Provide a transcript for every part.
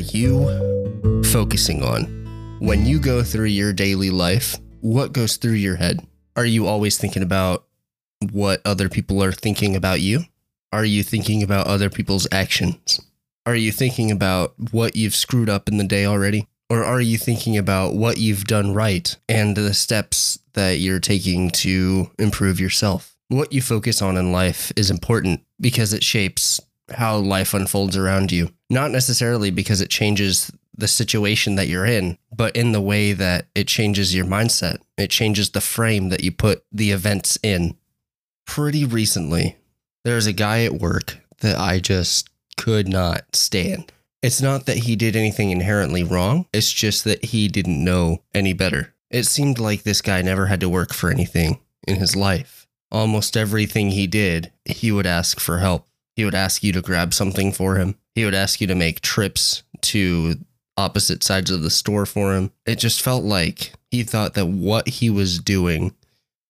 you focusing on? When you go through your daily life, what goes through your head? Are you always thinking about what other people are thinking about you? Are you thinking about other people's actions? Are you thinking about what you've screwed up in the day already? Or are you thinking about what you've done right and the steps that you're taking to improve yourself? What you focus on in life is important because it shapes how life unfolds around you. Not necessarily because it changes the situation that you're in, but in the way that it changes your mindset. It changes the frame that you put the events in. Pretty recently, there's a guy at work that I just could not stand. It's not that he did anything inherently wrong, it's just that he didn't know any better. It seemed like this guy never had to work for anything in his life. Almost everything he did, he would ask for help. He would ask you to grab something for him. He would ask you to make trips to opposite sides of the store for him. It just felt like he thought that what he was doing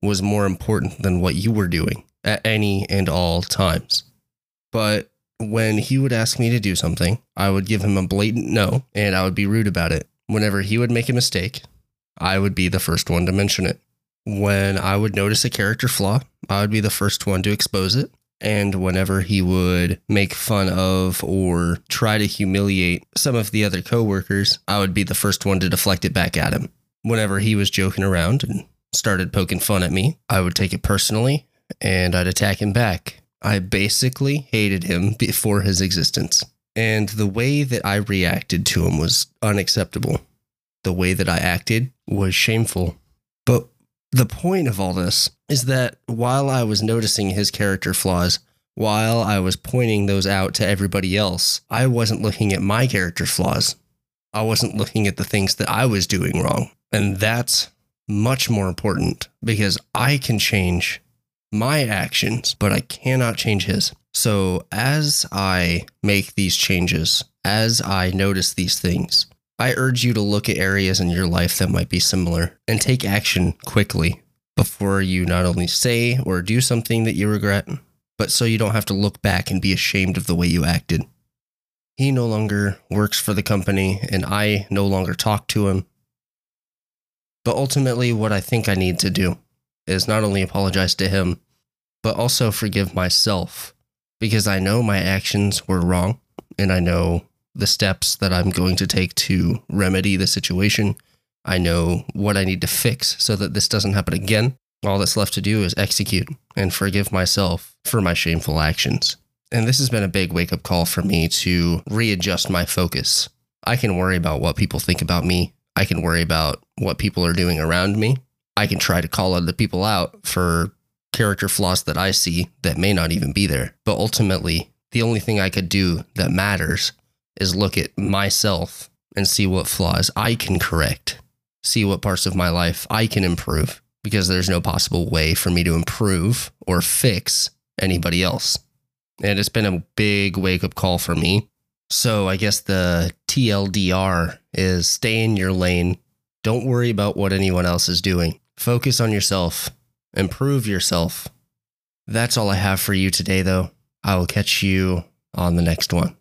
was more important than what you were doing at any and all times. But when he would ask me to do something, I would give him a blatant no and I would be rude about it. Whenever he would make a mistake, I would be the first one to mention it. When I would notice a character flaw, I would be the first one to expose it. And whenever he would make fun of or try to humiliate some of the other coworkers, I would be the first one to deflect it back at him. Whenever he was joking around and started poking fun at me, I would take it personally and I'd attack him back. I basically hated him before his existence. And the way that I reacted to him was unacceptable. The way that I acted was shameful. The point of all this is that while I was noticing his character flaws, while I was pointing those out to everybody else, I wasn't looking at my character flaws. I wasn't looking at the things that I was doing wrong. And that's much more important because I can change my actions, but I cannot change his. So as I make these changes, as I notice these things, I urge you to look at areas in your life that might be similar and take action quickly before you not only say or do something that you regret, but so you don't have to look back and be ashamed of the way you acted. He no longer works for the company, and I no longer talk to him. But ultimately, what I think I need to do is not only apologize to him, but also forgive myself because I know my actions were wrong and I know the steps that I'm going to take to remedy the situation. I know what I need to fix so that this doesn't happen again. All that's left to do is execute and forgive myself for my shameful actions. And this has been a big wake up call for me to readjust my focus. I can worry about what people think about me. I can worry about what people are doing around me. I can try to call other people out for character flaws that I see that may not even be there. But ultimately, the only thing I could do that matters is look at myself and see what flaws I can correct, see what parts of my life I can improve, because there's no possible way for me to improve or fix anybody else. And it's been a big wake up call for me. So I guess the TLDR is stay in your lane. Don't worry about what anyone else is doing. Focus on yourself improve yourself. That's all I have for you today, though. I will catch you on the next one.